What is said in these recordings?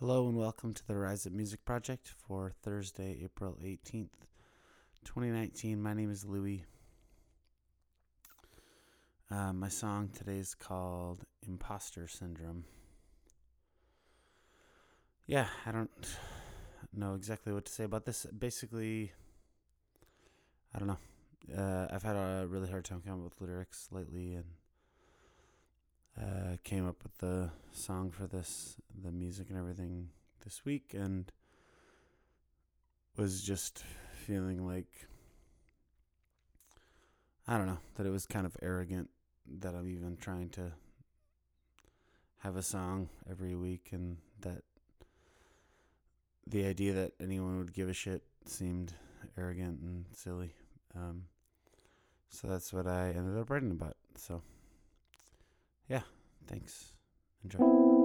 Hello and welcome to the Rise Up Music Project for Thursday, April 18th, 2019. My name is Louie. Uh, my song today is called Imposter Syndrome. Yeah, I don't know exactly what to say about this. Basically, I don't know. Uh, I've had a really hard time coming up with lyrics lately and uh, came up with the song for this, the music and everything this week, and was just feeling like I don't know that it was kind of arrogant that I'm even trying to have a song every week, and that the idea that anyone would give a shit seemed arrogant and silly. Um, so that's what I ended up writing about. So. Yeah, thanks. Enjoy.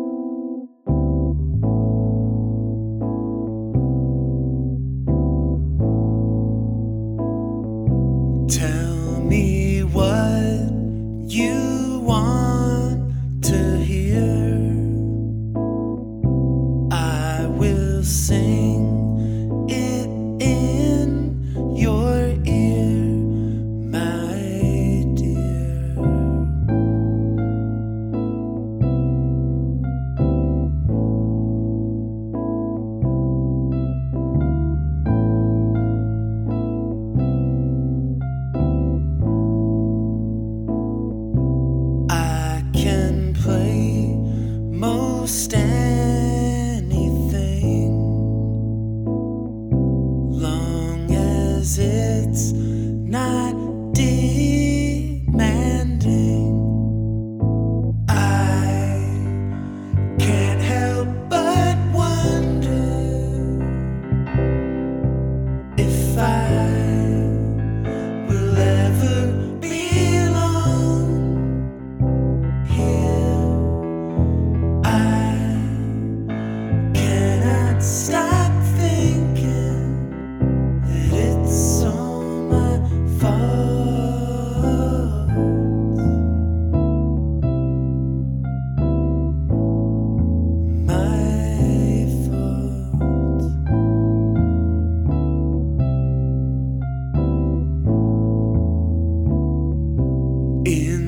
Most anything long as it's not demanding.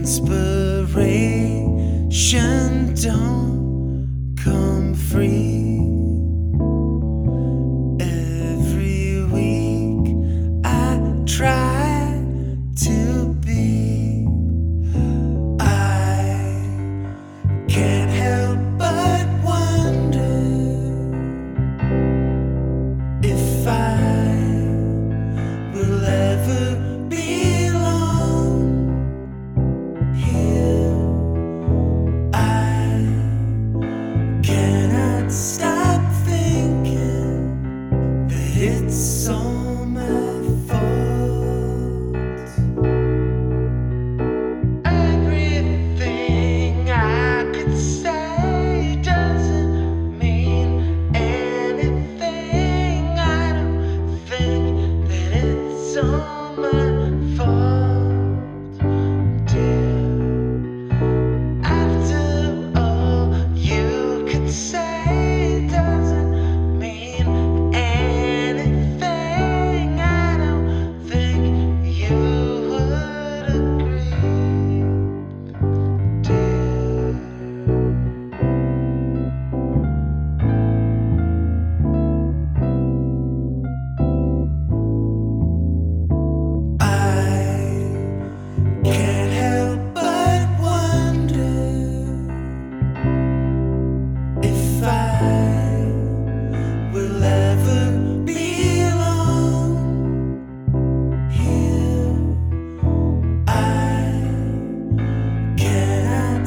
Inspiration. Don't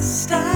stop.